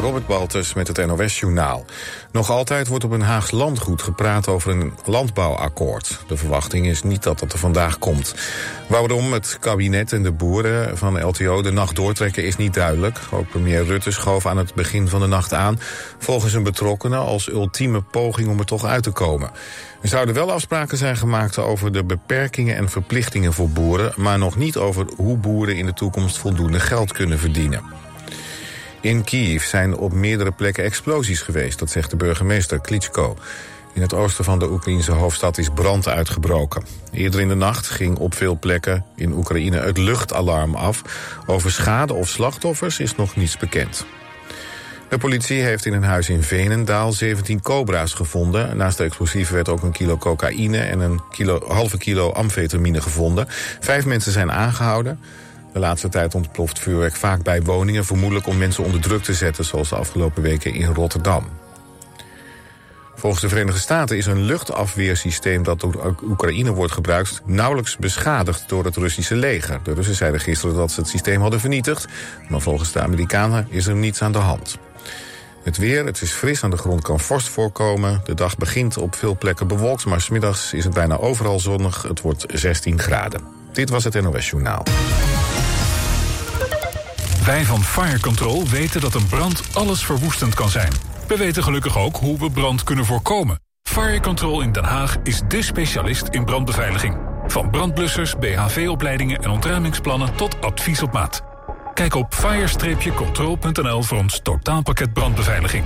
Robert Baltus met het NOS-journaal. Nog altijd wordt op een Haags landgoed gepraat over een landbouwakkoord. De verwachting is niet dat dat er vandaag komt. Waarom het kabinet en de boeren van LTO de nacht doortrekken is niet duidelijk. Ook premier Rutte schoof aan het begin van de nacht aan... volgens een betrokkenen als ultieme poging om er toch uit te komen. Er zouden wel afspraken zijn gemaakt over de beperkingen en verplichtingen voor boeren... maar nog niet over hoe boeren in de toekomst voldoende geld kunnen verdienen. In Kiev zijn op meerdere plekken explosies geweest, dat zegt de burgemeester Klitschko. In het oosten van de Oekraïnse hoofdstad is brand uitgebroken. Eerder in de nacht ging op veel plekken in Oekraïne het luchtalarm af. Over schade of slachtoffers is nog niets bekend. De politie heeft in een huis in Venendaal 17 cobra's gevonden. Naast de explosieven werd ook een kilo cocaïne en een kilo, halve kilo amfetamine gevonden. Vijf mensen zijn aangehouden. De laatste tijd ontploft vuurwerk vaak bij woningen... vermoedelijk om mensen onder druk te zetten... zoals de afgelopen weken in Rotterdam. Volgens de Verenigde Staten is een luchtafweersysteem... dat door Oekraïne wordt gebruikt... nauwelijks beschadigd door het Russische leger. De Russen zeiden gisteren dat ze het systeem hadden vernietigd... maar volgens de Amerikanen is er niets aan de hand. Het weer, het is fris, aan de grond kan vorst voorkomen. De dag begint op veel plekken bewolkt... maar smiddags is het bijna overal zonnig. Het wordt 16 graden. Dit was het NOS Journaal. Wij van Fire Control weten dat een brand alles verwoestend kan zijn. We weten gelukkig ook hoe we brand kunnen voorkomen. Fire Control in Den Haag is dé specialist in brandbeveiliging. Van brandblussers, BHV-opleidingen en ontruimingsplannen tot advies op maat. Kijk op fire-control.nl voor ons totaalpakket brandbeveiliging.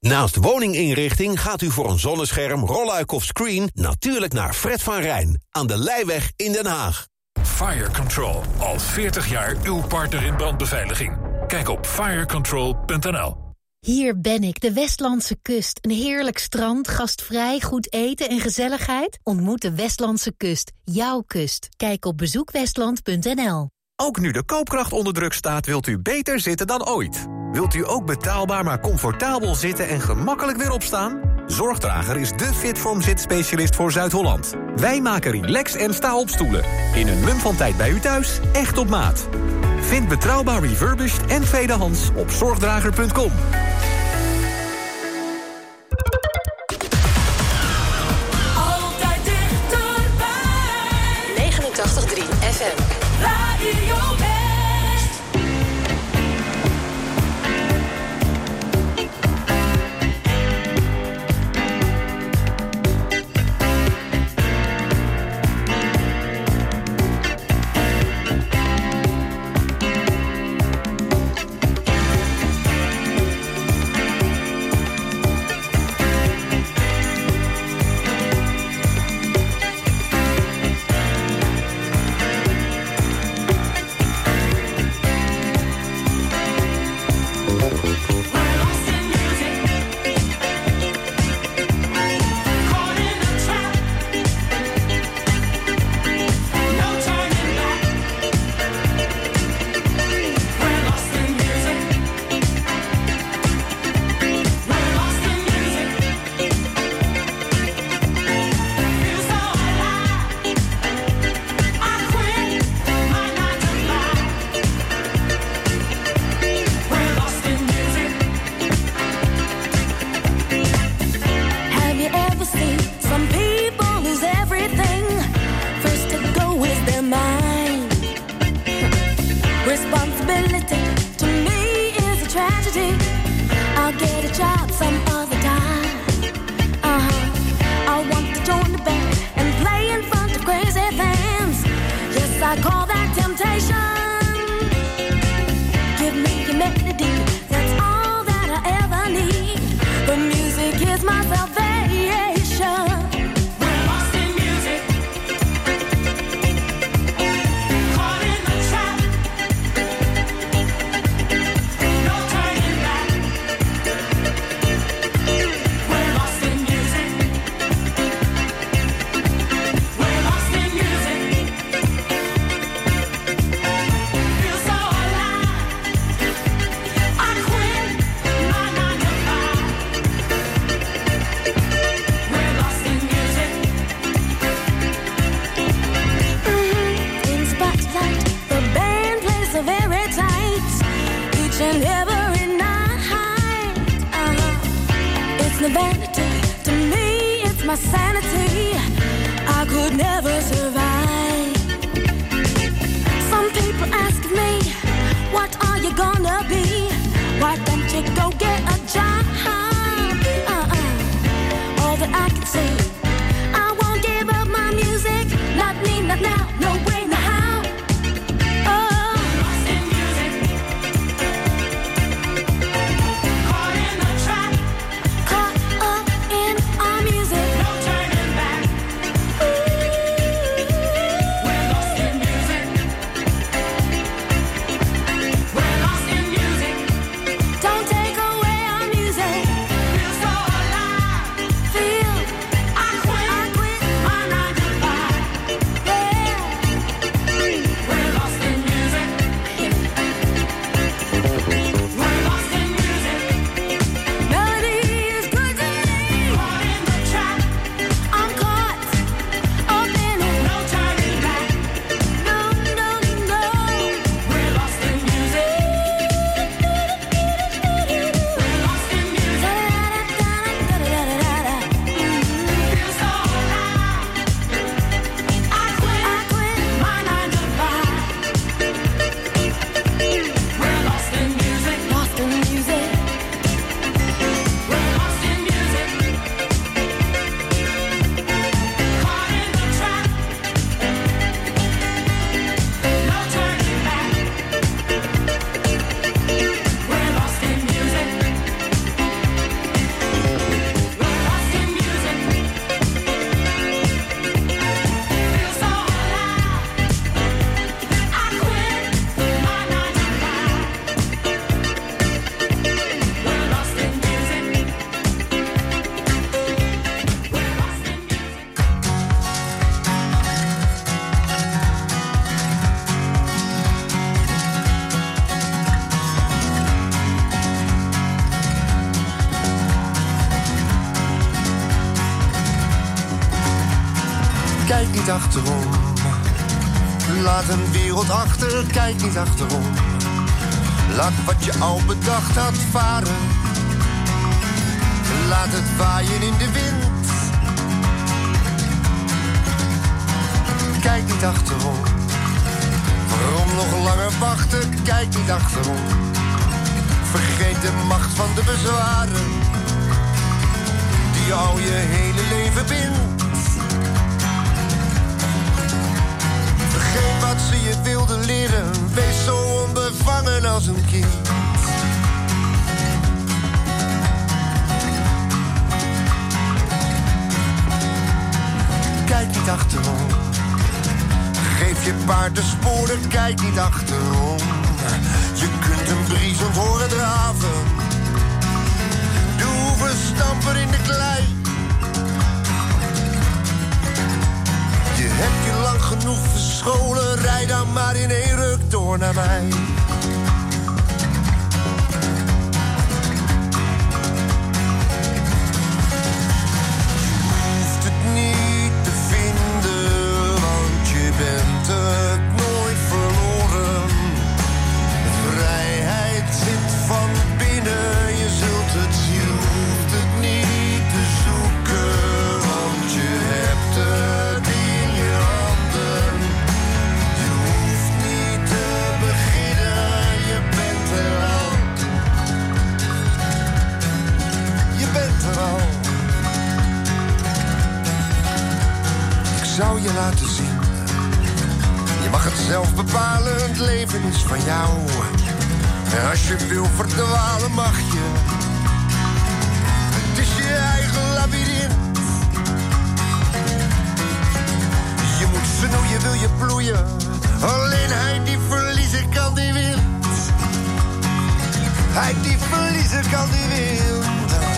Naast woninginrichting gaat u voor een zonnescherm, rolluik of screen... natuurlijk naar Fred van Rijn aan de Leiweg in Den Haag. Fire Control. Al 40 jaar uw partner in brandbeveiliging. Kijk op firecontrol.nl. Hier ben ik, de Westlandse kust. Een heerlijk strand, gastvrij, goed eten en gezelligheid. Ontmoet de Westlandse kust, jouw kust. Kijk op bezoekwestland.nl. Ook nu de koopkracht onder druk staat, wilt u beter zitten dan ooit. Wilt u ook betaalbaar maar comfortabel zitten en gemakkelijk weer opstaan? Zorgdrager is de Fitform zitspecialist voor Zuid-Holland. Wij maken relax en sta op stoelen. In een mum van tijd bij u thuis, echt op maat. Vind betrouwbaar refurbished en tweedehands op zorgdrager.com. Altijd dichterbij. 89.3 FM. Radio Kijk niet achterom. Laat wat je al bedacht had varen. Laat het waaien in de wind. Kijk niet achterom. Waarom nog langer wachten? Kijk niet achterom. Vergeet de macht van de bezwaren. Die al je hele leven bindt. Wat ze je wilde leren. Wees zo onbevangen als een kind. Kijk niet achterom. Geef je paard de sporen, kijk niet achterom. Je kunt een briesend horen raven. De hoeven stampen in de klei. lang genoeg verscholen. Rij dan maar in één ruk door naar mij. je vloeien. Alleen hij die verliezen kan, die wil. Hij die verliezen kan, die wil.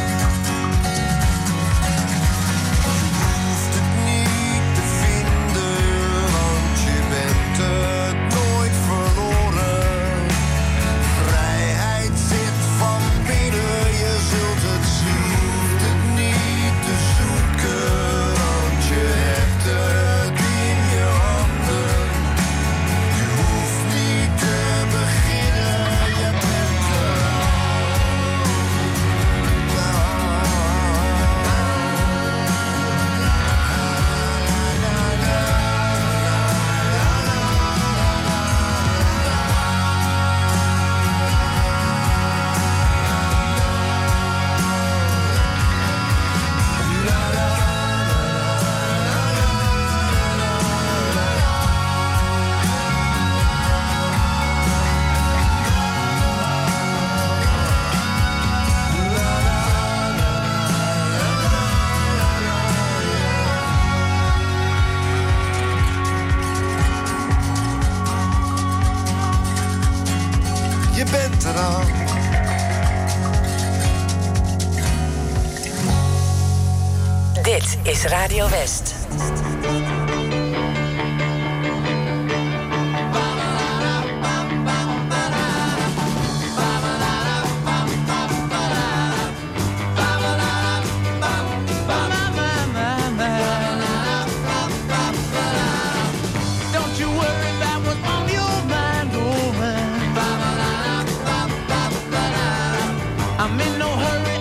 I'm in no hurry,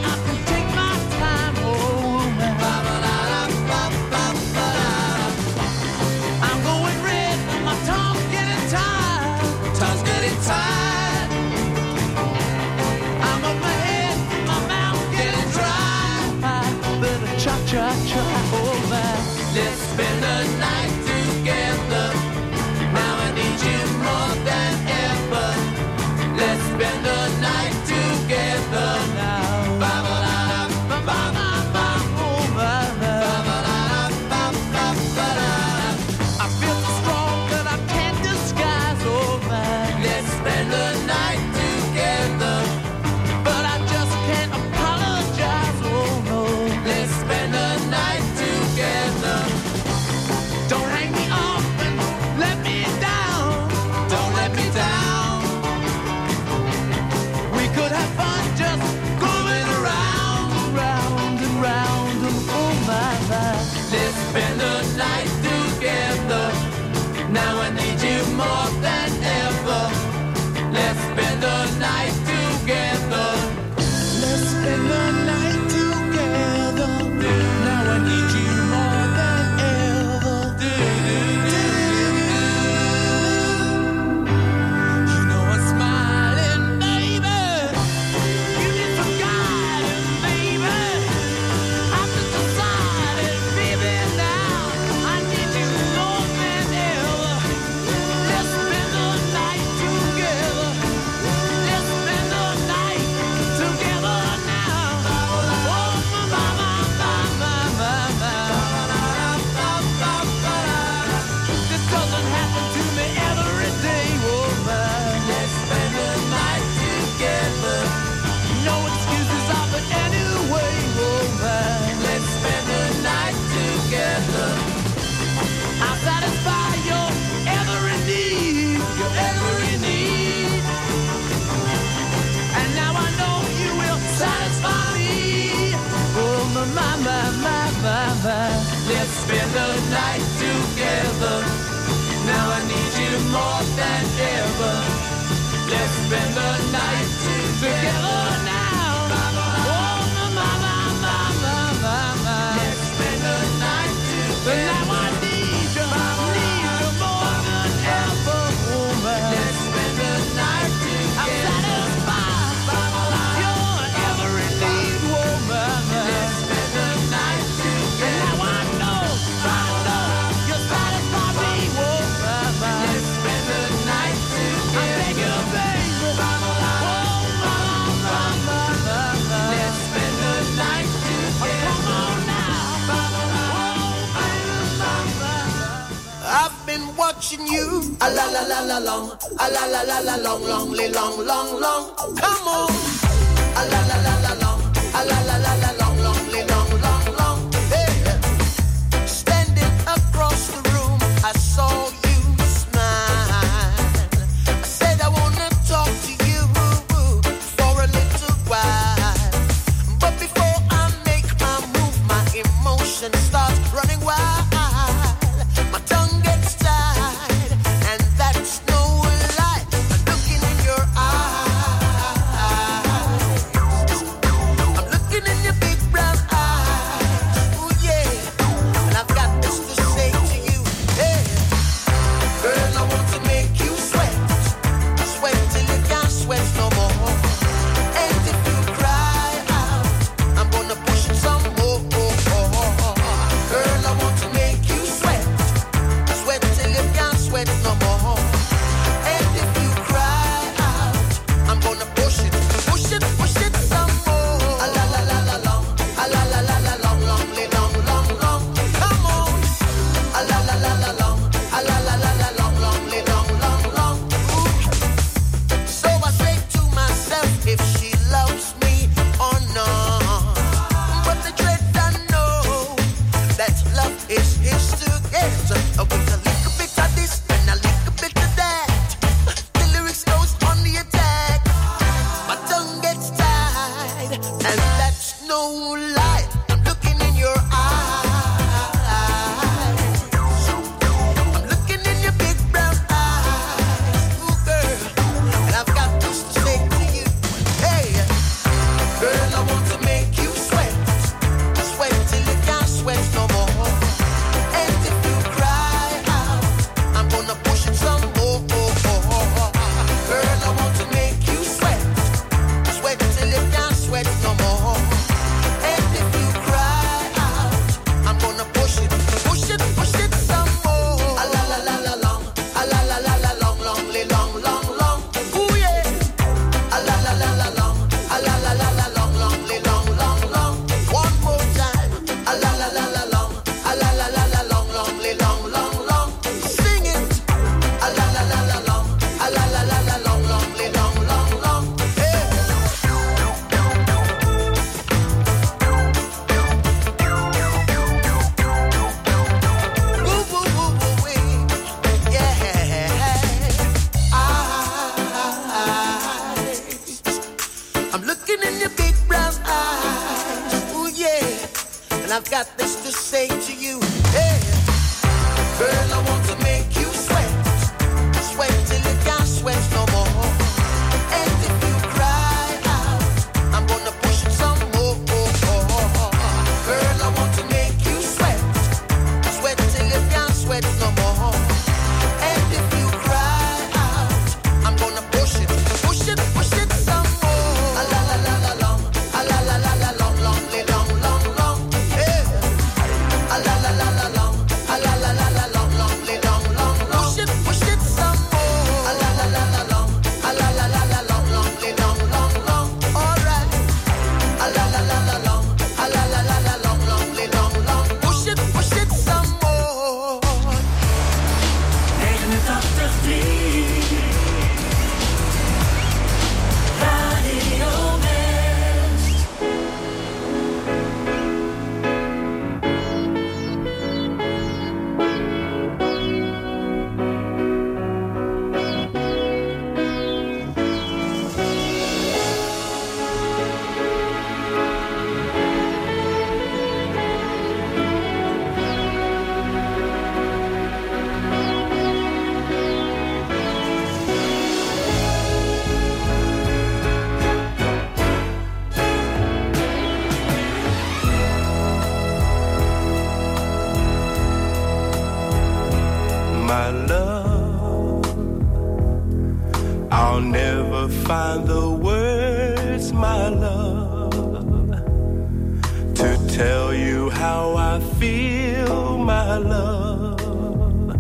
feel, my love.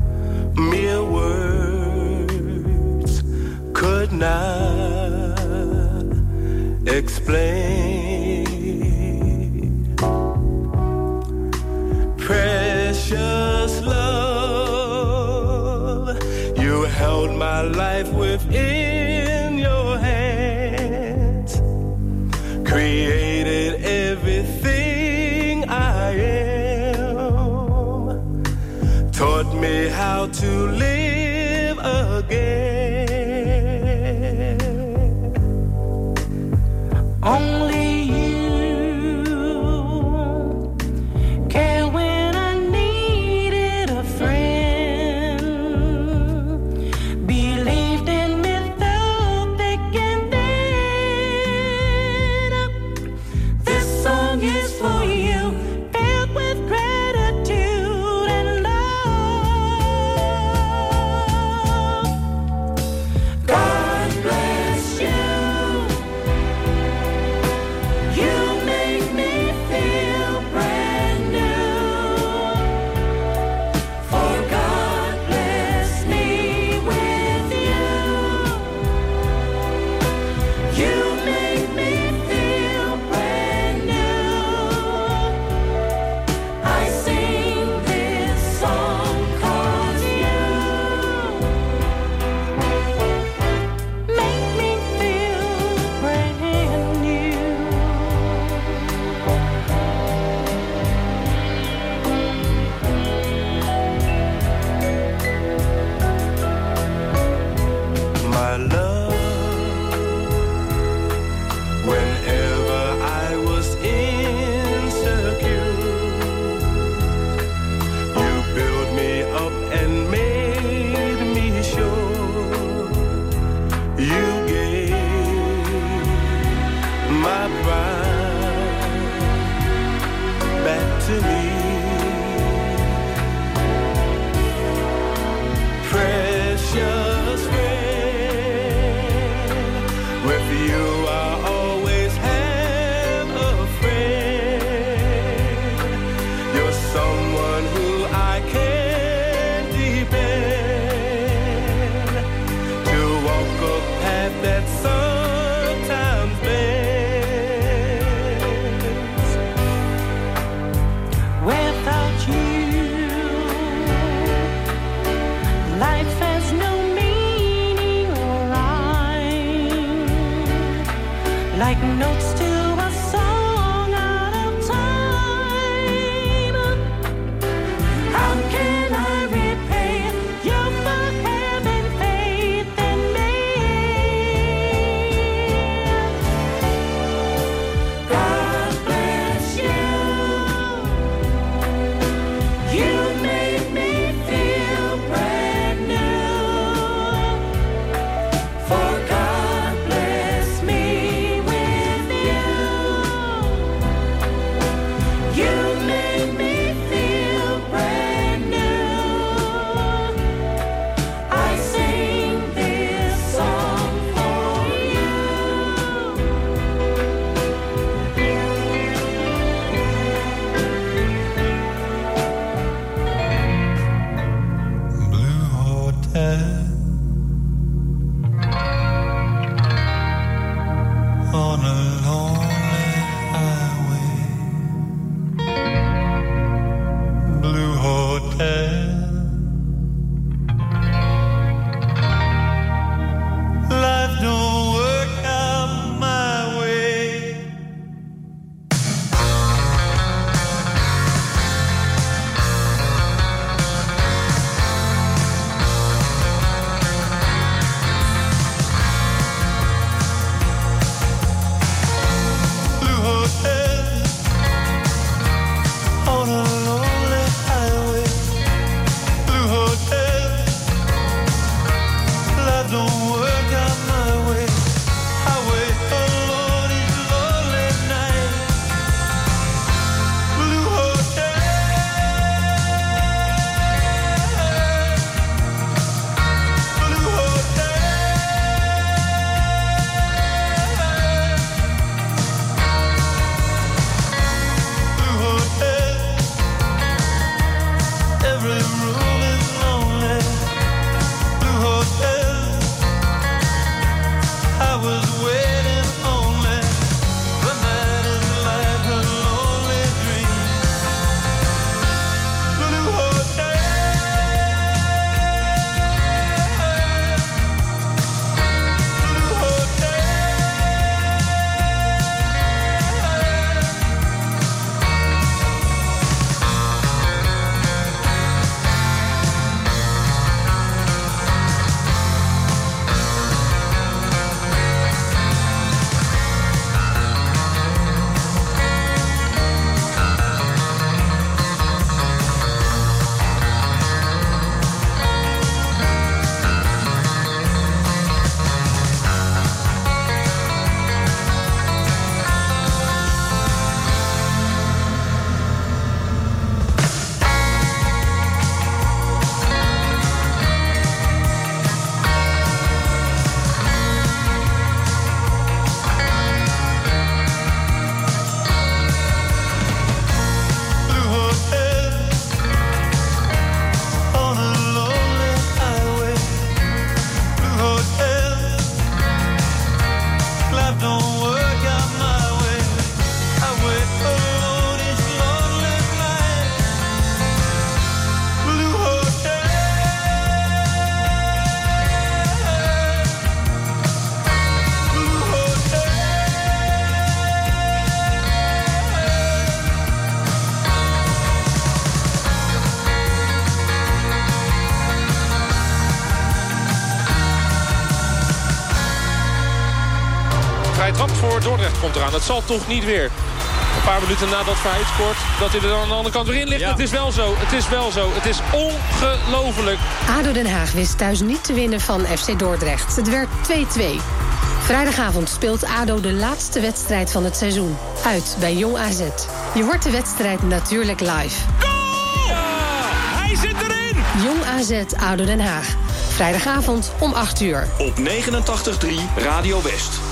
Mere words could not explain. Dat zal toch niet weer. Een paar minuten nadat Verheid scoort, dat hij er dan aan de andere kant weer in ligt. Het is wel zo, het is wel zo. Het is ongelooflijk. ADO Den Haag wist thuis niet te winnen van FC Dordrecht. Het werd 2-2. Vrijdagavond speelt ADO de laatste wedstrijd van het seizoen. Uit bij Jong AZ. Je hoort de wedstrijd natuurlijk live. Hij zit erin! Jong AZ ADO Den Haag. Vrijdagavond om 8 uur. Op 89.3 Radio West.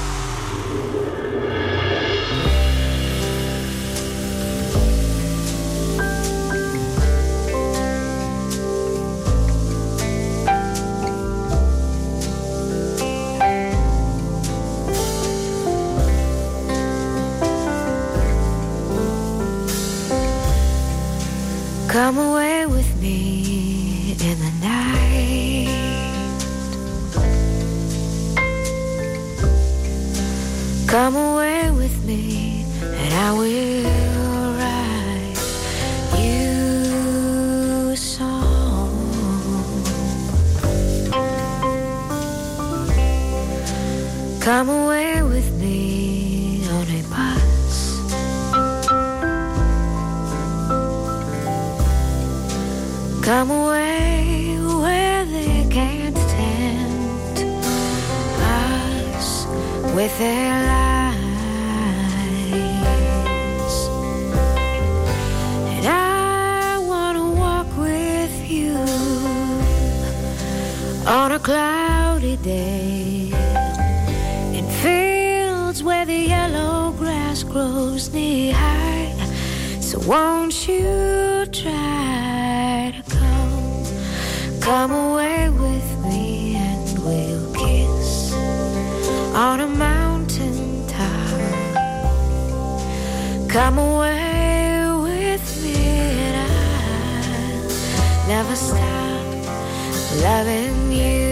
Loving you.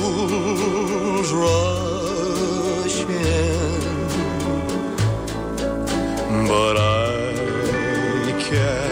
Fools rush in, but I can't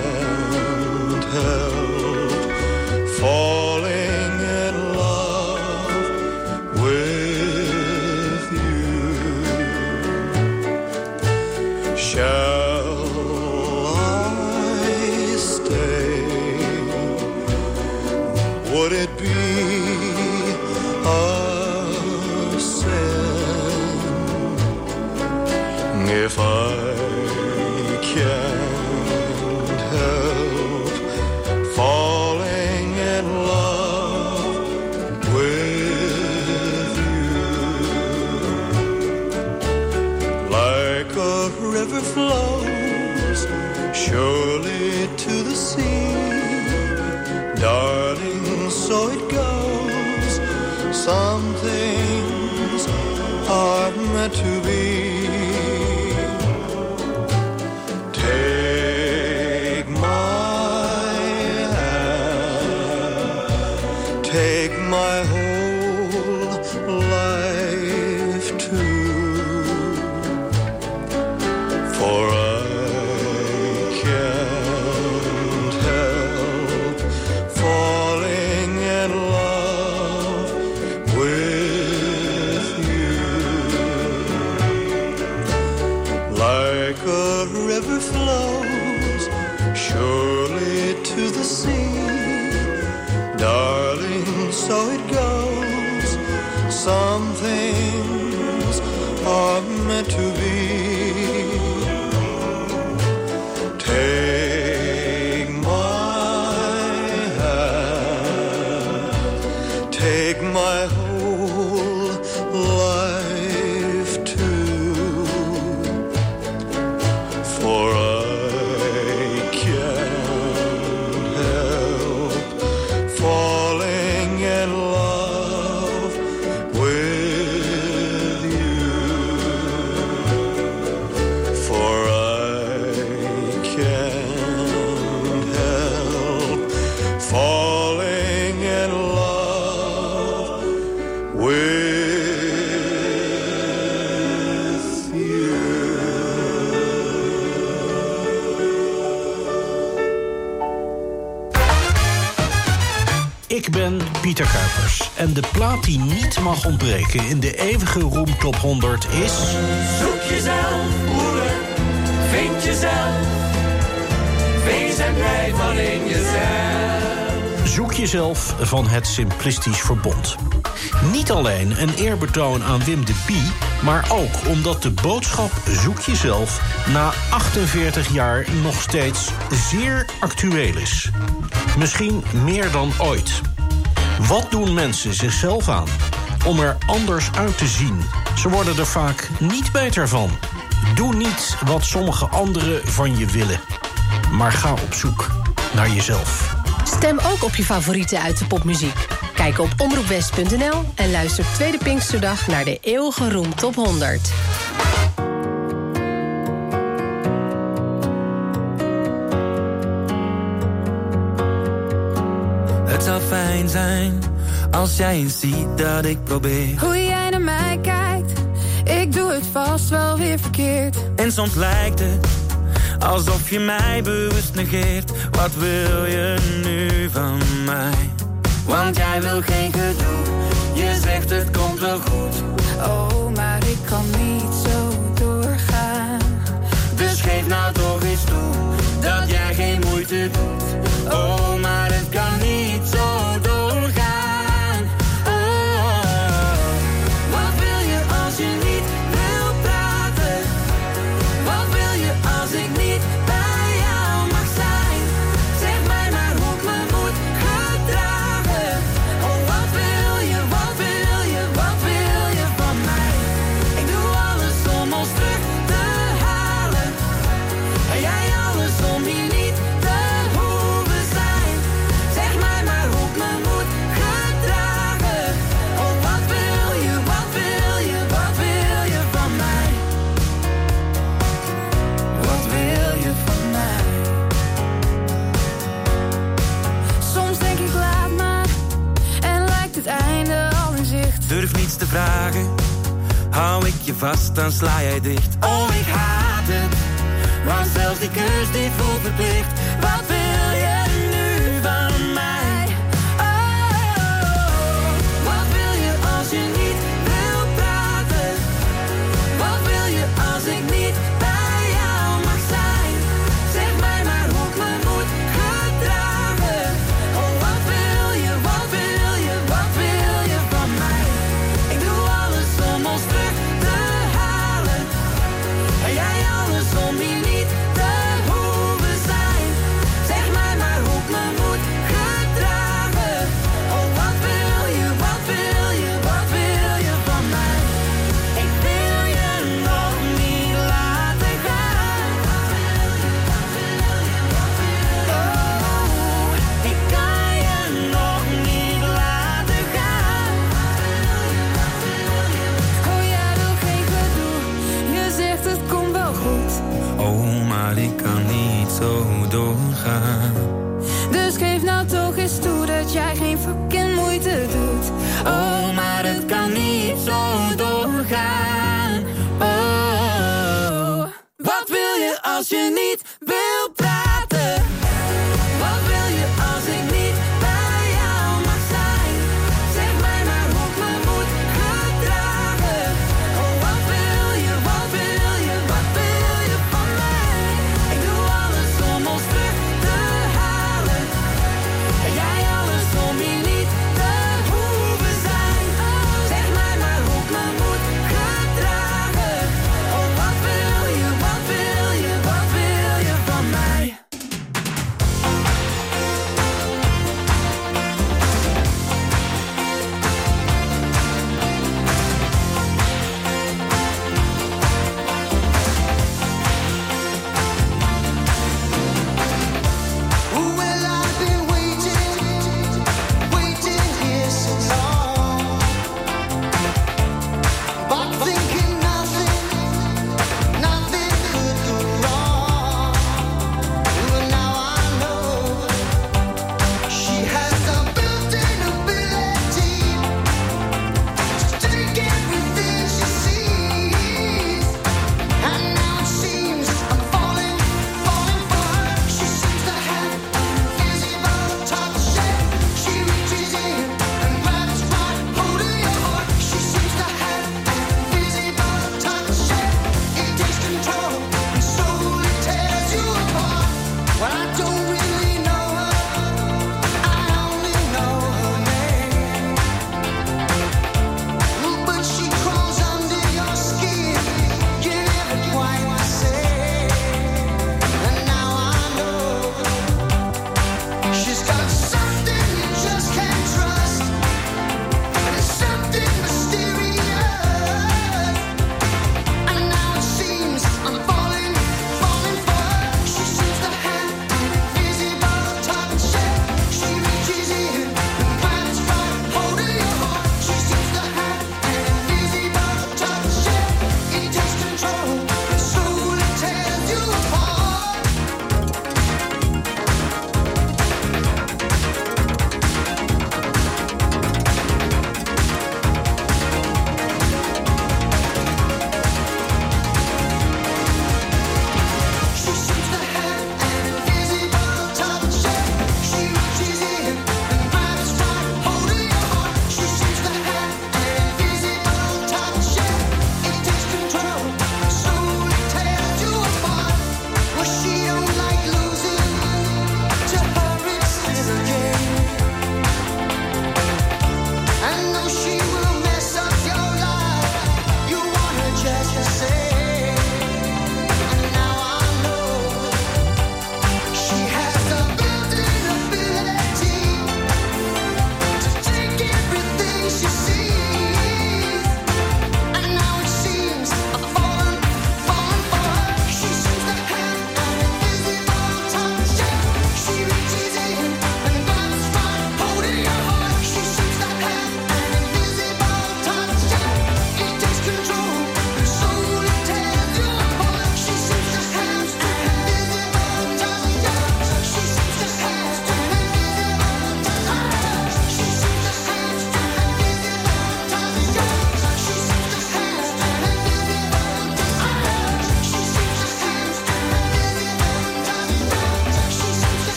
mag ontbreken in de eeuwige Roem Top 100 is... Zoek jezelf, broeder. Vind jezelf. Wees en blijf van in jezelf. Zoek jezelf van het Simplistisch Verbond. Niet alleen een eerbetoon aan Wim de Bie... maar ook omdat de boodschap Zoek jezelf... na 48 jaar nog steeds zeer actueel is. Misschien meer dan ooit. Wat doen mensen zichzelf aan om er anders uit te zien? Ze worden er vaak niet beter van. Doe niet wat sommige anderen van je willen. Maar ga op zoek naar jezelf. Stem ook op je favorieten uit de popmuziek. Kijk op omroepwest.nl en luister tweede Pinksterdag naar de eeuwige roem top 100. als jij eens ziet dat ik probeer. Hoe jij naar mij kijkt, ik doe het vast wel weer verkeerd. En soms lijkt het alsof je mij bewust negeert. Wat wil je nu van mij? Want jij wil geen gedoe, je zegt het komt wel goed. Oh, maar ik kan niet zo doorgaan. Dus geef nou toch eens toe dat jij geen moeite doet. Oh, maar het kan niet zo Hou ik je vast, dan sla jij dicht. Oh, ik haat het, want zelfs die keus die voelt verplicht.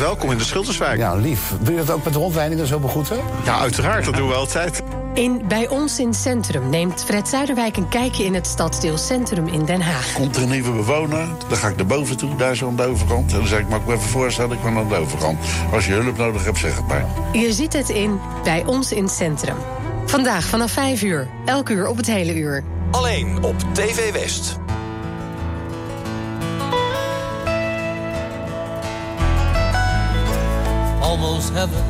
Welkom in de Schilderswijk. Ja, lief. Doe je dat ook met rondleidingen zo begroeten? Ja, uiteraard. Dat doen we altijd. In Bij ons in Centrum neemt Fred Zuiderwijk een kijkje in het stadsdeel Centrum in Den Haag. Komt er een nieuwe bewoner, dan ga ik naar boven toe, daar zo aan de overkant. En dan zeg ik, mag ik me even voorstellen, ik ben aan de overkant. Als je hulp nodig hebt, zeg het maar. Je ziet het in Bij ons in Centrum. Vandaag vanaf 5 uur, elk uur op het hele uur. Alleen op TV West. Heaven.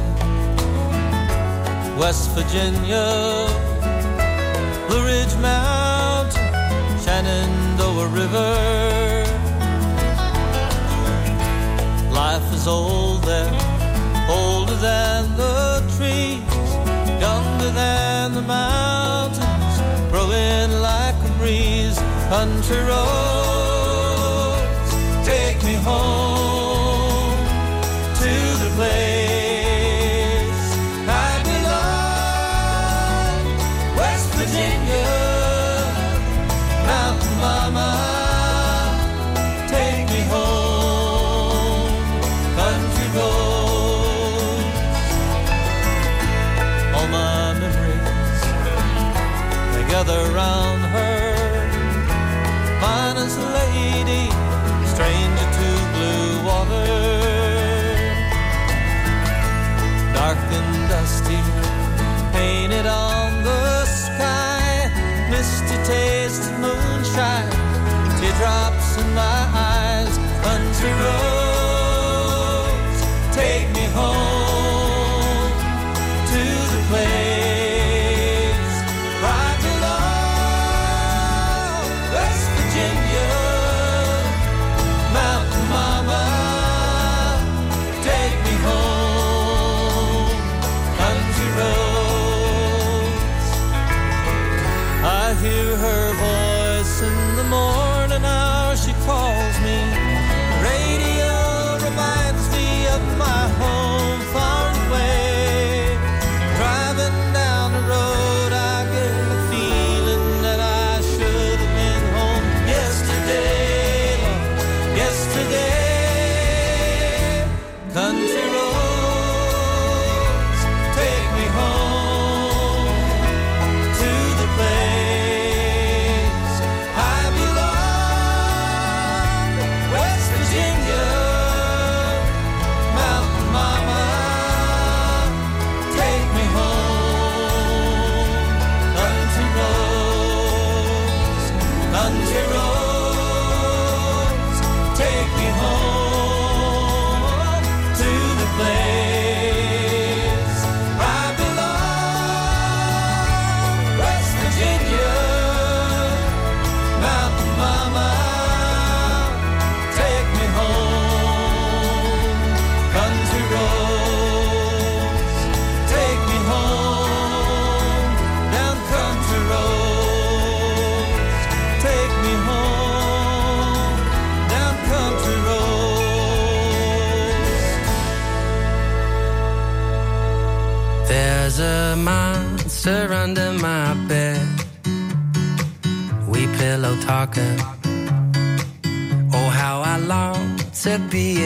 West Virginia, Blue Ridge Mountain, Shenandoah River. Life is old there, older than the trees, younger than the mountains, growing like a breeze. Country roads, take me home recipe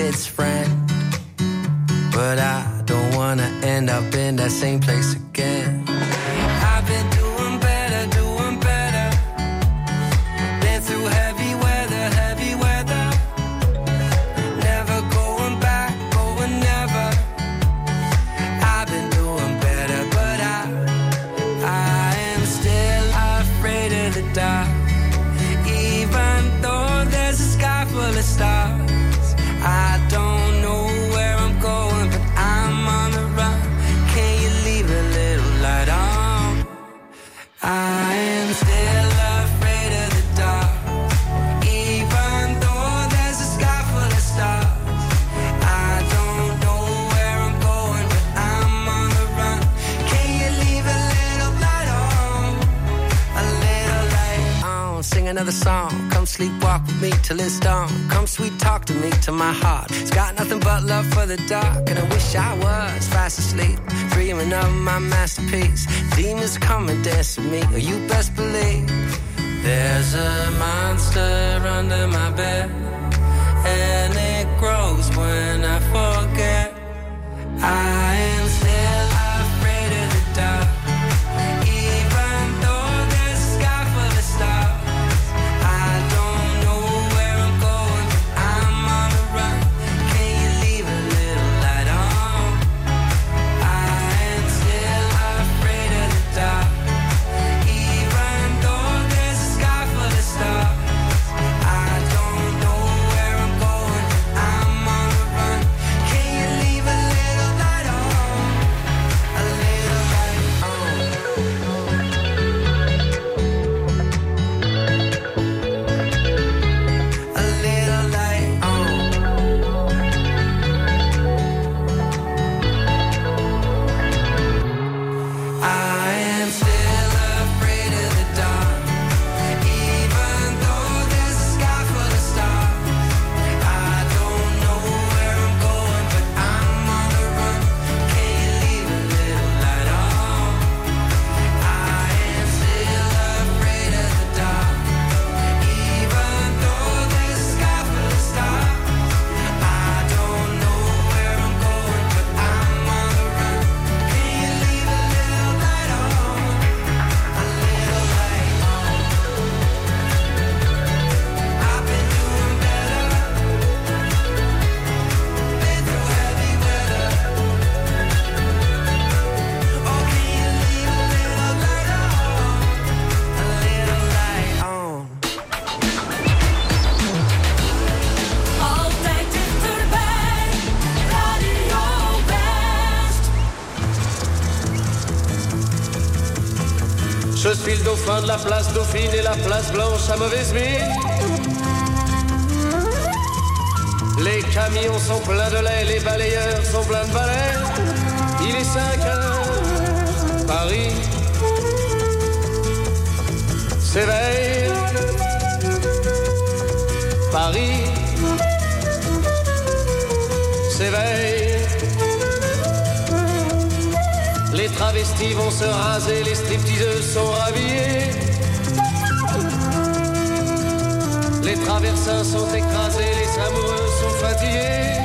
for the dark, and I wish I was fast asleep. Dreaming of my masterpiece. Demons come and dance with me, or you best believe. There's a monster under my bed, and it grows when I forget. I am. Dauphin de la place Dauphine et la place Blanche à mauvaise mine. Les camions sont pleins de lait, les balayeurs sont pleins de balais. Il est 5 heures, Paris s'éveille. Paris s'éveille. Travestis vont se raser, les stripteaseuses sont rhabillées. Les traversins sont écrasés, les amoureux sont fatigués.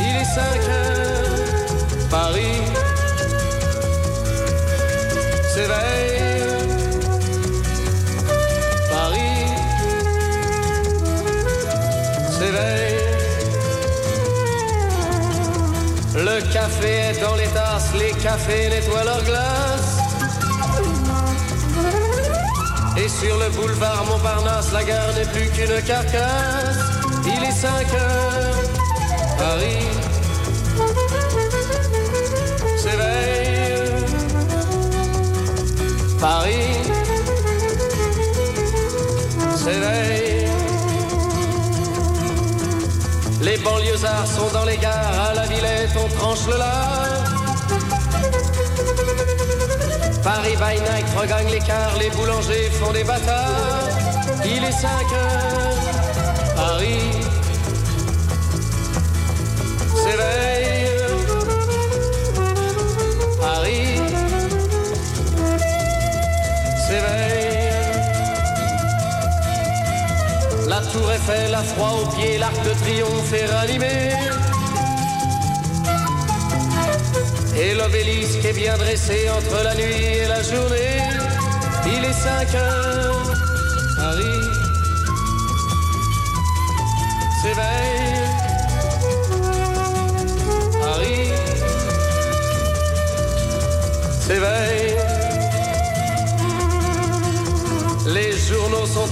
Il est 5 heures, Paris s'éveille. Paris s'éveille. Le café est dans les tasses, les cafés nettoient leurs glaces. Et sur le boulevard Montparnasse, la gare n'est plus qu'une carcasse. Il est 5 heures, Paris s'éveille. Paris s'éveille. Banlieusards sont dans les gares, à la Villette on tranche le lard. Paris by night regagne l'écart, les boulangers font des bâtards. Il est 5 heures, Paris froid aux pieds, l'arc de triomphe est ranimé. Et l'obélisque est bien dressé entre la nuit et la journée. Il est 5 heures, Paris s'éveille. Paris s'éveille.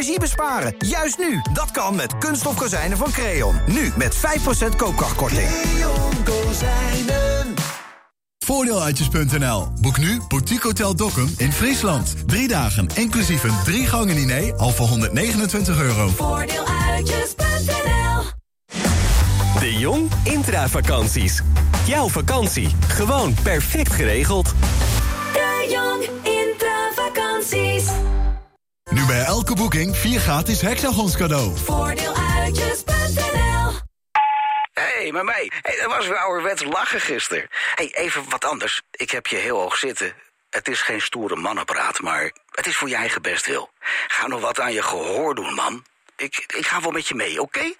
Energie besparen. Juist nu. Dat kan met kunststof kozijnen van Creon. Nu met 5% koopkrachtkorting. Voordeeluitjes.nl. Boek nu Boutique Hotel Dokkum in Friesland. Drie dagen, inclusief een drie gangen diner, al voor 129 euro. Voordeeluitjes.nl De Jong Intravakanties. Jouw vakantie. Gewoon perfect geregeld. De Jong bij elke boeking vier gratis hexagons cadeau. Voordeeluitjes.nl Hé, hey, mij. Hey, dat was weer ouderwets lachen gisteren. hey, even wat anders. Ik heb je heel hoog zitten. Het is geen stoere mannenpraat, maar het is voor je eigen best wil. Ga nog wat aan je gehoor doen, man. Ik, ik ga wel met je mee, oké?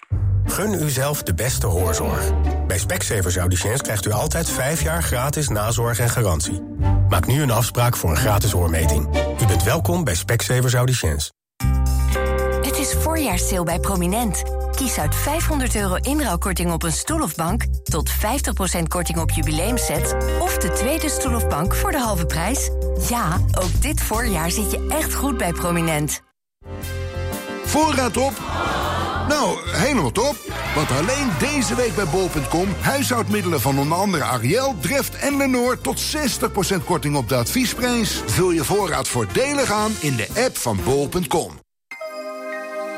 Gun uzelf de beste hoorzorg. Bij Specsavers Audiciëns krijgt u altijd 5 jaar gratis nazorg en garantie. Maak nu een afspraak voor een gratis hoormeting. U bent welkom bij Specsavers Audiciëns. Het is voorjaarssale bij Prominent. Kies uit 500 euro inruilkorting op een stoel of bank... tot 50% korting op jubileumsets... of de tweede stoel of bank voor de halve prijs. Ja, ook dit voorjaar zit je echt goed bij Prominent. Voorraad op? Nou, helemaal top. Want alleen deze week bij bol.com huishoudmiddelen van onder andere Ariel, Dreft en Lenore tot 60% korting op de adviesprijs. Vul je voorraad voordelig aan in de app van bol.com.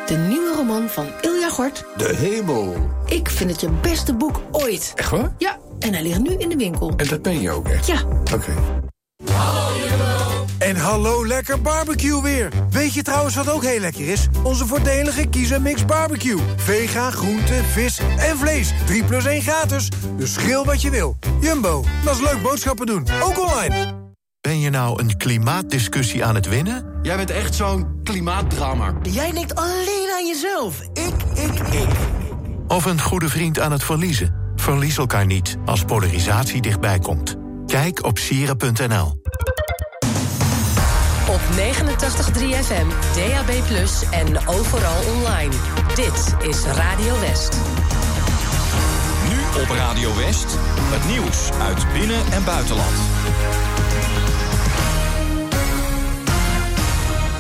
De nieuwe roman van Ilja Gort. De hemel. Ik vind het je beste boek ooit. Echt waar? Ja, en hij ligt nu in de winkel. En dat ben je ook echt? Ja. Oké. En hallo lekker barbecue weer. Weet je trouwens wat ook heel lekker is? Onze voordelige Kiezer Mix Barbecue. Vega, groente, vis en vlees. 3 plus 1 gratis. Dus schil wat je wil. Jumbo, dat is leuk boodschappen doen. Ook online. Ben je nou een klimaatdiscussie aan het winnen? Jij bent echt zo'n klimaatdrama. Jij denkt alleen aan jezelf. Ik, ik, ik. Of een goede vriend aan het verliezen? Verlies elkaar niet als polarisatie dichtbij komt. Kijk op sieren.nl. Op 89.3 FM, DAB+, en overal online. Dit is Radio West. Nu op Radio West, het nieuws uit binnen- en buitenland.